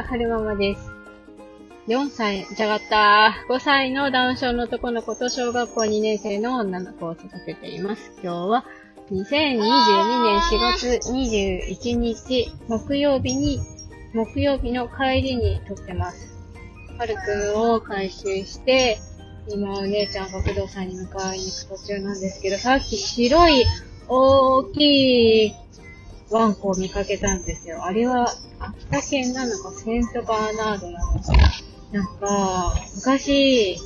は、はるままです。4歳、じゃがった5歳のダウン症の男の子と小学校2年生の女の子を育てています。今日は2022年4月21日木曜日に、木曜日の帰りに撮ってます。はるくんを回収して、今お姉ちゃんが不動産に向かいに行く途中なんですけど、さっき白い大きいワンコを見かけたんですよ。あれは秋田県なのかセントバーナードなのか。なんか、昔、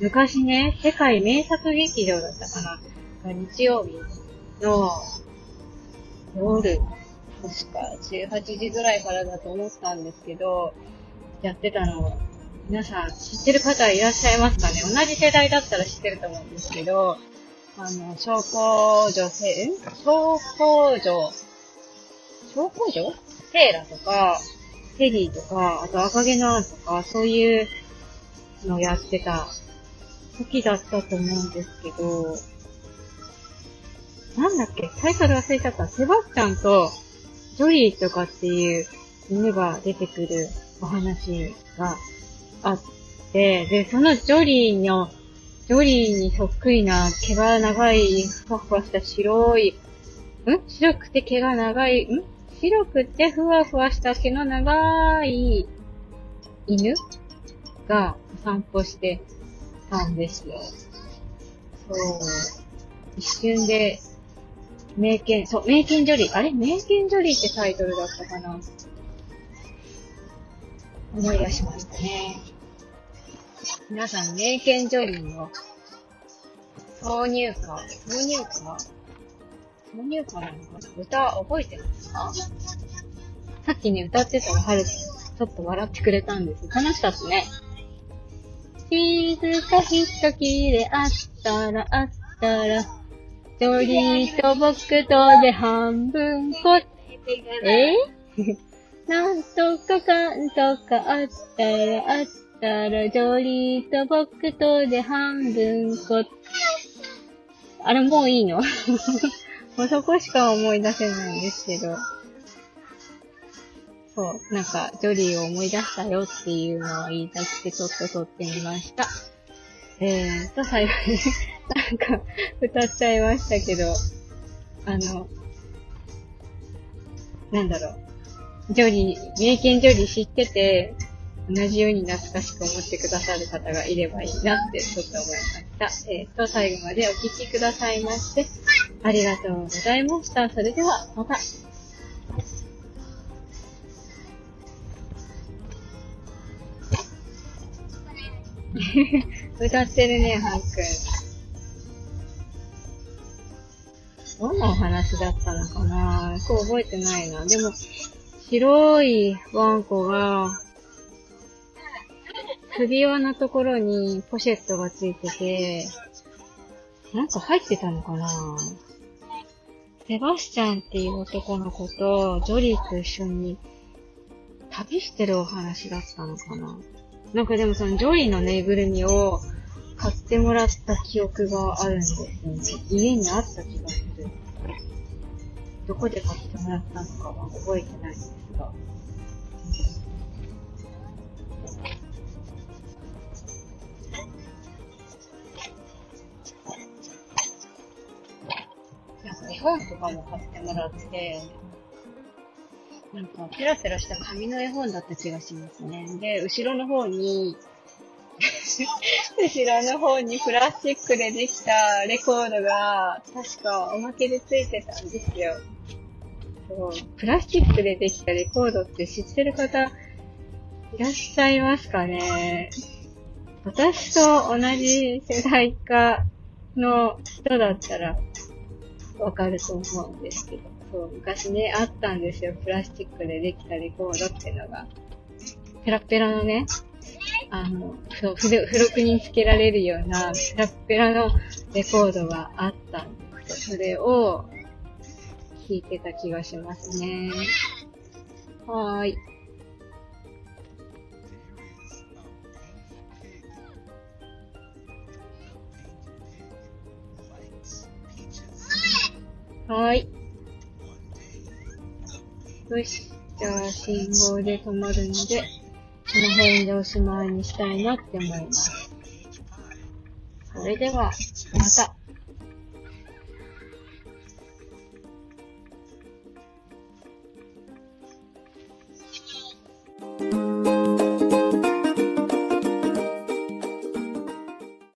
昔ね、世界名作劇場だったかな。日曜日の夜、確か18時ぐらいからだと思ったんですけど、やってたの、皆さん知ってる方いらっしゃいますかね同じ世代だったら知ってると思うんですけど、あの、小工女性、小工女、工女セーラとか、テリーとか、あと赤毛のアンとか、そういうのやってた時だったと思うんですけど、なんだっけタイトル忘れちゃった。セバスチャンとジョリーとかっていう犬が出てくるお話があって、で、そのジョリーの、ジョリーにそっくりな毛が長い、ふわふわした白い、ん白くて毛が長い、ん白くてふわふわした毛の長い犬が散歩してたんですよ。そう。一瞬で、名犬、そう、名犬ジョリー。あれ？名犬ジョリーってタイトルだったかな？思い出しましたね。皆さん、名犬ジョリーの挿入歌、挿入歌？挿入歌なの。かな歌覚えてますかさっきね、歌ってたらはるちょっと笑ってくれたんです。楽しかったね。静かひときであったらあったら、一人と僕とで半分こ、えなんとかかんとかあったらあったら、ジョリーと僕とで半分こ。あれもういいの。もうそこしか思い出せないんですけど。そう、なんか、ジョリーを思い出したよっていうのを言いたくてちょっと撮ってみました。えーと、最後になんか、歌っちゃいましたけど、あの、なんだろう。ジョリー、名犬ジョリー知ってて、同じように懐かしく思ってくださる方がいればいいなってちょっと思いました。えー、と、最後までお聴きくださいまして、ありがとうございました。それでは、また。歌ってるね、ハンくん。どんなお話だったのかなこう覚えてないな。でも、白いワンコが、首輪のところにポシェットがついてて、なんか入ってたのかなセバスチャンっていう男の子とジョリーと一緒に旅してるお話だったのかななんかでもそのジョリーのぬいぐるみを買ってもらった記憶があるんですよね。家にあった気がする。どこで買ってもらったのかは覚えてないんですが。本とかも買ってもらって、なんか、ペラペラした紙の絵本だった気がしますね。で、後ろの方に 後ろの方にプラスチックでできたレコードが、確かおまけでついてたんですよ。そう。プラスチックでできたレコードって知ってる方、いらっしゃいますかね？私と同じ世代かの人だったら、わかると思うんですけど、そう、昔ね、あったんですよ。プラスチックでできたレコードっていうのが。ペラペラのね、あの、そう、付録につけられるような、ペラペラのレコードがあったんですよ。それを、弾いてた気がしますね。はーい。はい。よし。じゃあ、信号で止まるので、この辺でおしまいにしたいなって思います。それでは、また。